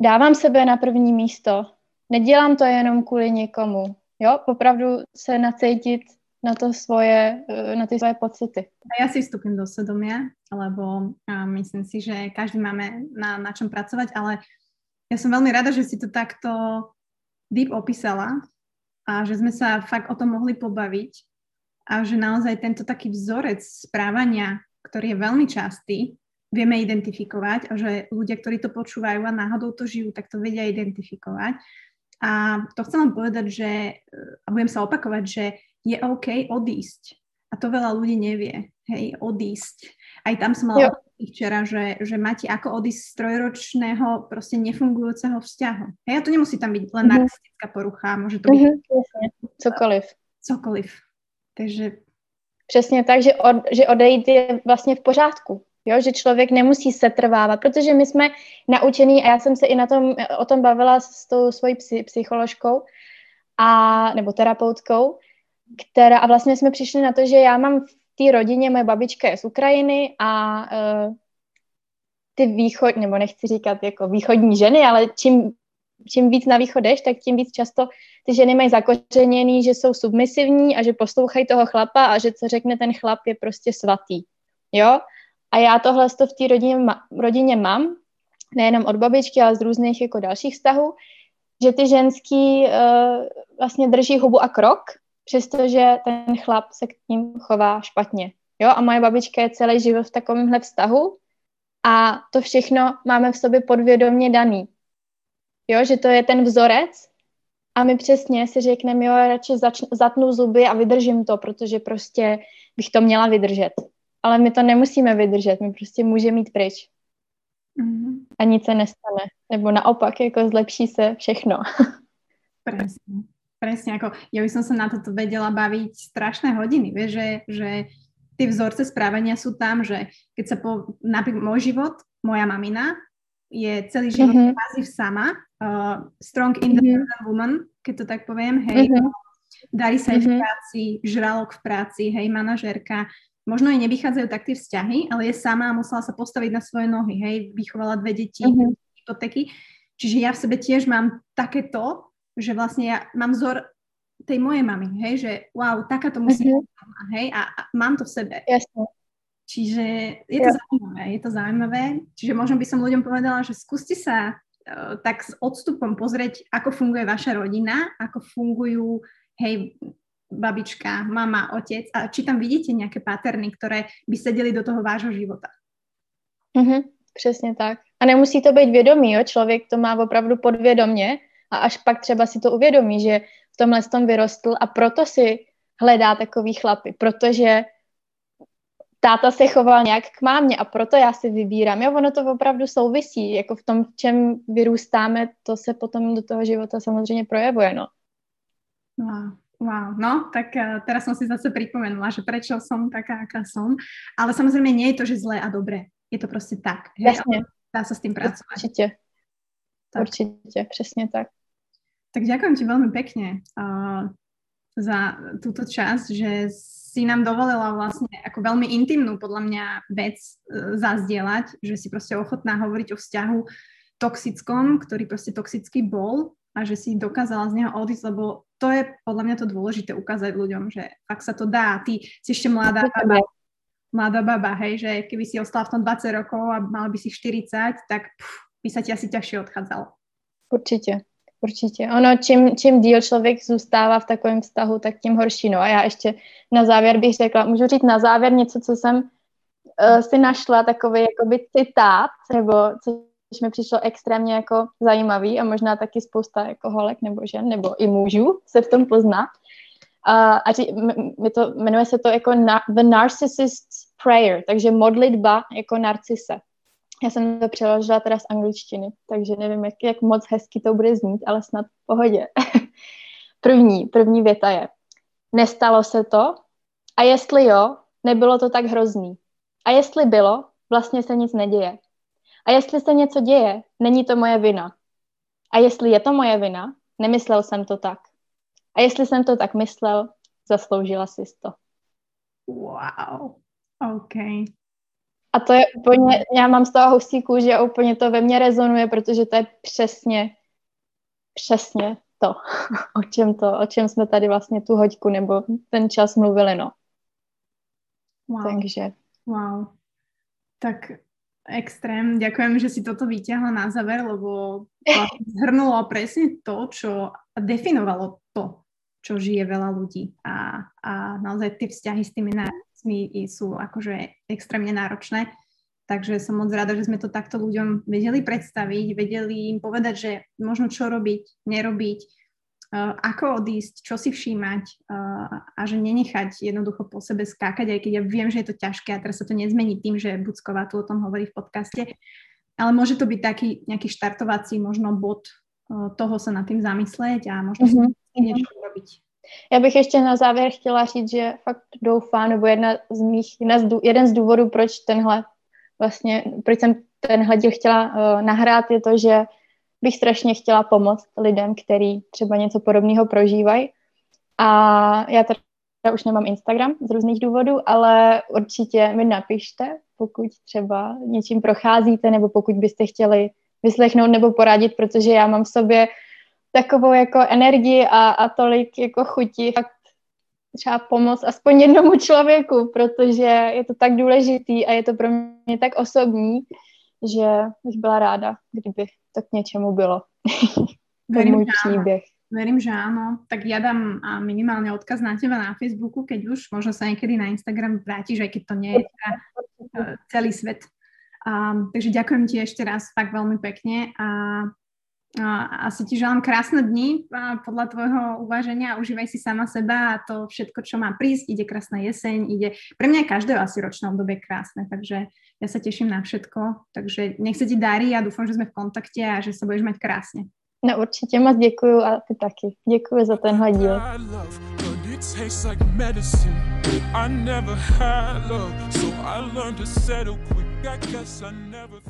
dávám sebe na první místo. Nedělám to jenom kvůli někomu. Jo, opravdu se nacítit na to svoje, eh, na ty svoje pocity. Ja si vstupím do svedomia, lebo myslím si, že každý máme na, na čom pracovať, ale ja som veľmi rada, že si to takto deep opísala a že sme sa fakt o tom mohli pobaviť a že naozaj tento taký vzorec správania, ktorý je veľmi častý, vieme identifikovať a že ľudia, ktorí to počúvajú a náhodou to žijú, tak to vedia identifikovať. A to chcem vám povedať, že, a budem sa opakovať, že je OK odísť. A to veľa ľudí nevie. hej, odísť. Aj tam som mala včera, že, že máte ako odísť z trojročného proste nefungujúceho vzťahu. Hej, a to nemusí tam byť len mm-hmm. narcistická porucha, môže to byť mm-hmm. cokoliv. Cokoliv. Takže... Přesně tak, že, od, že odejít je vlastně v pořádku. Jo, že člověk nemusí se trvávat, protože my jsme naučení, a já jsem se i na tom, o tom bavila s tou svojí psy, psycholožkou, a, nebo terapeutkou, která, a vlastně jsme přišli na to, že já mám té rodině, moje babička je z Ukrajiny a uh, ty východ, nebo nechci říkat jako východní ženy, ale čím, čím víc na východ jdeš, tak tím víc často ty ženy mají zakořeněný, že jsou submisivní a že poslouchají toho chlapa a že co řekne ten chlap je prostě svatý. Jo? A já tohle v té rodině, rodině mám, nejenom od babičky, ale z různých jako dalších vztahů, že ty ženský uh, vlastně drží hubu a krok, přestože ten chlap se k ním chová špatně. Jo, a moje babička je celý život v takovémhle vztahu a to všechno máme v sobě podvědomě daný. Jo, že to je ten vzorec a my přesně si řekneme, jo, radši zač- zatnu zuby a vydržím to, protože prostě bych to měla vydržet. Ale my to nemusíme vydržet, my prostě můžeme mít pryč. Mm-hmm. A nic se nestane. Nebo naopak, jako zlepší se všechno. (laughs) Presne. Presne, ako ja by som sa na toto vedela baviť strašné hodiny, vieš, že, že tie vzorce správania sú tam, že keď sa po, napríklad môj život, moja mamina je celý život mm-hmm. kvázi sama, uh, strong independent mm-hmm. woman, keď to tak poviem, hej, mm-hmm. darí sa mm-hmm. v práci, žralok v práci, hej, manažérka, možno jej nevychádzajú tak tie vzťahy, ale je sama a musela sa postaviť na svoje nohy, hej, vychovala dve deti, mm-hmm. hypotéky. Čiže ja v sebe tiež mám takéto, že vlastne ja mám vzor tej mojej mamy, hej, že wow, takáto musí mm-hmm. byť hej, a, a mám to v sebe. Jasne. Čiže je to ja. zaujímavé, je to zaujímavé. Čiže možno by som ľuďom povedala, že skúste sa uh, tak s odstupom pozrieť, ako funguje vaša rodina, ako fungujú, hej, babička, mama, otec a či tam vidíte nějaké paterny, které by sedeli do toho vášho života. Mm-hmm, přesně tak. A nemusí to být vědomí, jo? člověk to má opravdu podvědomě a až pak třeba si to uvědomí, že v tomhle tom vyrostl a proto si hledá takový chlapy, protože táta se choval nějak k mámě a proto já si vybírám. Jo, ono to opravdu souvisí, jako v tom, v čem vyrůstáme, to se potom do toho života samozřejmě projevuje, no. Wow. Wow, no, tak uh, teraz som si zase pripomenula, že prečo som taká, aká som. Ale samozrejme nie je to, že zlé a dobré. Je to prostě tak. Jasne. Dá sa s tým pracovať. Určite. Tak. Určite, přesně tak. Tak ďakujem ti veľmi pekne uh, za túto časť, že si nám dovolila vlastne ako veľmi intimnú podľa mňa vec uh, zazdieľať, že si proste ochotná hovoriť o vzťahu toxickom, ktorý proste toxický bol a že si dokázala z neho odísť, lebo to je podľa mňa to dôležité ukázať ľuďom, že ak sa to dá, ty si ešte mladá baba, mladá baba, hej, že keby si ostala v tom 20 rokov a mala by si 40, tak pff, by sa ti asi ťažšie odchádzalo. Určitě. Určitě. Ono, čím, čím díl člověk zůstává v takovém vztahu, tak tím horší. No a já ještě na závěr bych řekla, můžu říct na závěr něco, co jsem uh, si našla, takový jakoby citát, nebo co což mi přišlo extrémně jako zajímavý a možná taky spousta jako holek nebo žen nebo i mužů se v tom pozná. A, a ří, m, to, jmenuje se to jako na, The Narcissist's Prayer, takže modlitba jako narcise. Já jsem to přeložila teda z angličtiny, takže nevím, jak, jak moc hezky to bude znít, ale snad v pohodě. (laughs) první, první věta je, nestalo se to a jestli jo, nebylo to tak hrozný. A jestli bylo, vlastně se nic neděje. A jestli se něco děje, není to moje vina. A jestli je to moje vina, nemyslel jsem to tak. A jestli jsem to tak myslel, zasloužila si to. Wow, OK. A to je úplně, já mám z toho hustý kůži a úplně to ve mně rezonuje, protože to je přesně, přesně to, (laughs) o čem to, o čem jsme tady vlastně tu hoďku nebo ten čas mluvili, no. Wow. Takže. Wow. Tak Extrém, ďakujem, že si toto vyťahla na záver, lebo (laughs) zhrnulo presne to, čo definovalo to, čo žije veľa ľudí. A, a naozaj tie vzťahy s tými národmi sú akože extrémne náročné. Takže som moc rada, že sme to takto ľuďom vedeli predstaviť, vedeli im povedať, že možno čo robiť, nerobiť, uh, ako odísť, čo si všímať uh, a že nenechať jednoducho po sebe skákať, aj keď ja viem, že je to ťažké a teraz sa to nezmení tým, že Bucková tu o tom hovorí v podcaste, ale môže to byť taký nejaký štartovací možno bod uh, toho sa nad tým zamysleť a možno mm-hmm. Si mhm. niečo urobiť. Já bych ještě na závěr chtěla říct, že fakt doufám, nebo jedna z mých, jedna z, jeden z důvodů, proč tenhle vlastně, proč jsem tenhle díl chtěla uh, nahrát, je to, že bych strašně chtěla pomoct lidem, kteří třeba něco podobného prožívají. A já teda už nemám Instagram z různých důvodů, ale určitě mi napište, pokud třeba něčím procházíte, nebo pokud byste chtěli vyslechnout nebo poradit, protože já mám v sobě takovou jako energii a, a tolik jako chutí fakt třeba pomoct aspoň jednomu člověku, protože je to tak důležitý a je to pro mě tak osobní, že bych byla ráda, kdyby to k něčemu bylo. (laughs) Verím, můj příběh. Verím, že áno. Tak ja dám minimálne odkaz na teba na Facebooku, keď už, možno sa niekedy na Instagram vrátiš, aj keď to nie je teda celý svet. Um, takže ďakujem ti ešte raz fakt veľmi pekne a asi ti želám krásne dni podľa tvojho uváženia. Užívaj si sama seba a to všetko, čo má prísť. Ide krásna jeseň, ide... Pre mňa je každé asi ročné obdobie krásne, takže ja sa teším na všetko. Takže nech sa ti darí a dúfam, že sme v kontakte a že sa budeš mať krásne. No určitě moc děkuju a ty taky. Děkuji za tenhle díl. tastes like medicine. I never had love, so I learned to settle quick. I guess I never.